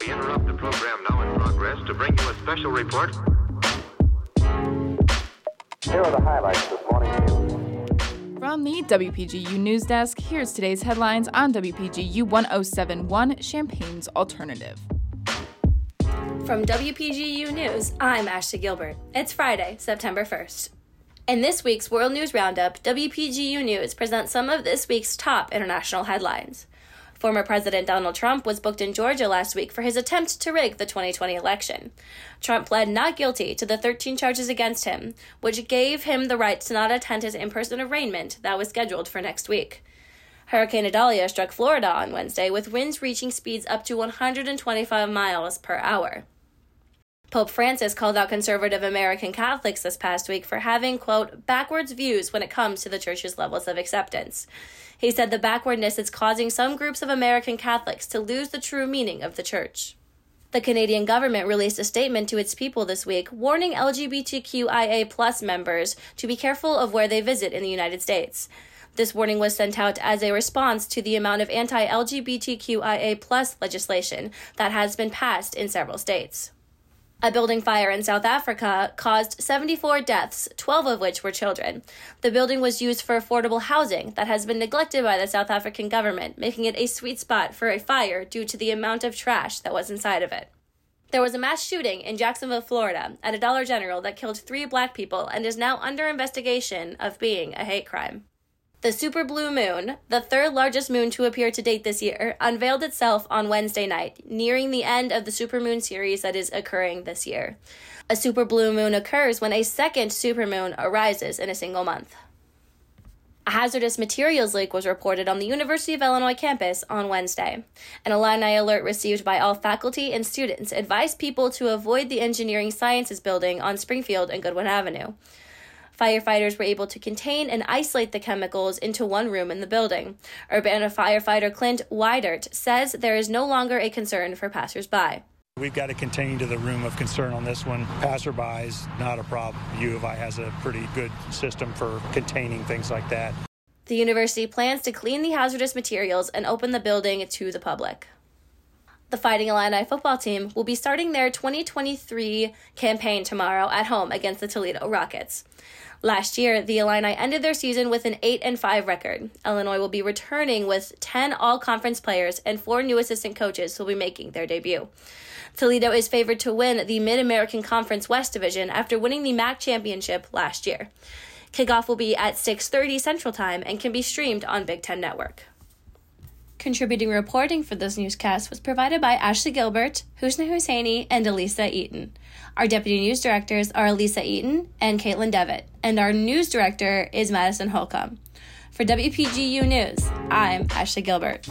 We interrupt the program now in progress to bring you a special report. Here are the highlights this morning news. From the WPGU News Desk, here's today's headlines on WPGU 1071 Champaign's Alternative. From WPGU News, I'm Ashley Gilbert. It's Friday, September 1st. In this week's World News Roundup, WPGU News presents some of this week's top international headlines. Former President Donald Trump was booked in Georgia last week for his attempt to rig the 2020 election. Trump pled not guilty to the 13 charges against him, which gave him the right to not attend his in person arraignment that was scheduled for next week. Hurricane Idalia struck Florida on Wednesday with winds reaching speeds up to 125 miles per hour. Pope Francis called out conservative American Catholics this past week for having, quote, backwards views when it comes to the church's levels of acceptance. He said the backwardness is causing some groups of American Catholics to lose the true meaning of the church. The Canadian government released a statement to its people this week warning LGBTQIA plus members to be careful of where they visit in the United States. This warning was sent out as a response to the amount of anti LGBTQIA plus legislation that has been passed in several states. A building fire in South Africa caused 74 deaths, 12 of which were children. The building was used for affordable housing that has been neglected by the South African government, making it a sweet spot for a fire due to the amount of trash that was inside of it. There was a mass shooting in Jacksonville, Florida, at a Dollar General that killed three black people and is now under investigation of being a hate crime. The super blue moon, the third largest moon to appear to date this year, unveiled itself on Wednesday night, nearing the end of the supermoon series that is occurring this year. A super blue moon occurs when a second supermoon arises in a single month. A hazardous materials leak was reported on the University of Illinois campus on Wednesday. An Illini alert received by all faculty and students advised people to avoid the Engineering Sciences building on Springfield and Goodwin Avenue. Firefighters were able to contain and isolate the chemicals into one room in the building. Urbana firefighter Clint Weidert says there is no longer a concern for passersby. We've got to contain to the room of concern on this one. Passerby is not a problem. U of I has a pretty good system for containing things like that. The university plans to clean the hazardous materials and open the building to the public. The Fighting Illini football team will be starting their 2023 campaign tomorrow at home against the Toledo Rockets. Last year, the Illini ended their season with an 8 and 5 record. Illinois will be returning with 10 all conference players and four new assistant coaches who will be making their debut. Toledo is favored to win the Mid American Conference West Division after winning the MAC championship last year. Kickoff will be at 6:30 Central Time and can be streamed on Big 10 Network. Contributing reporting for this newscast was provided by Ashley Gilbert, Husna Hussaini, and Elissa Eaton. Our deputy news directors are Elissa Eaton and Caitlin Devitt, and our news director is Madison Holcomb. For WPGU News, I'm Ashley Gilbert.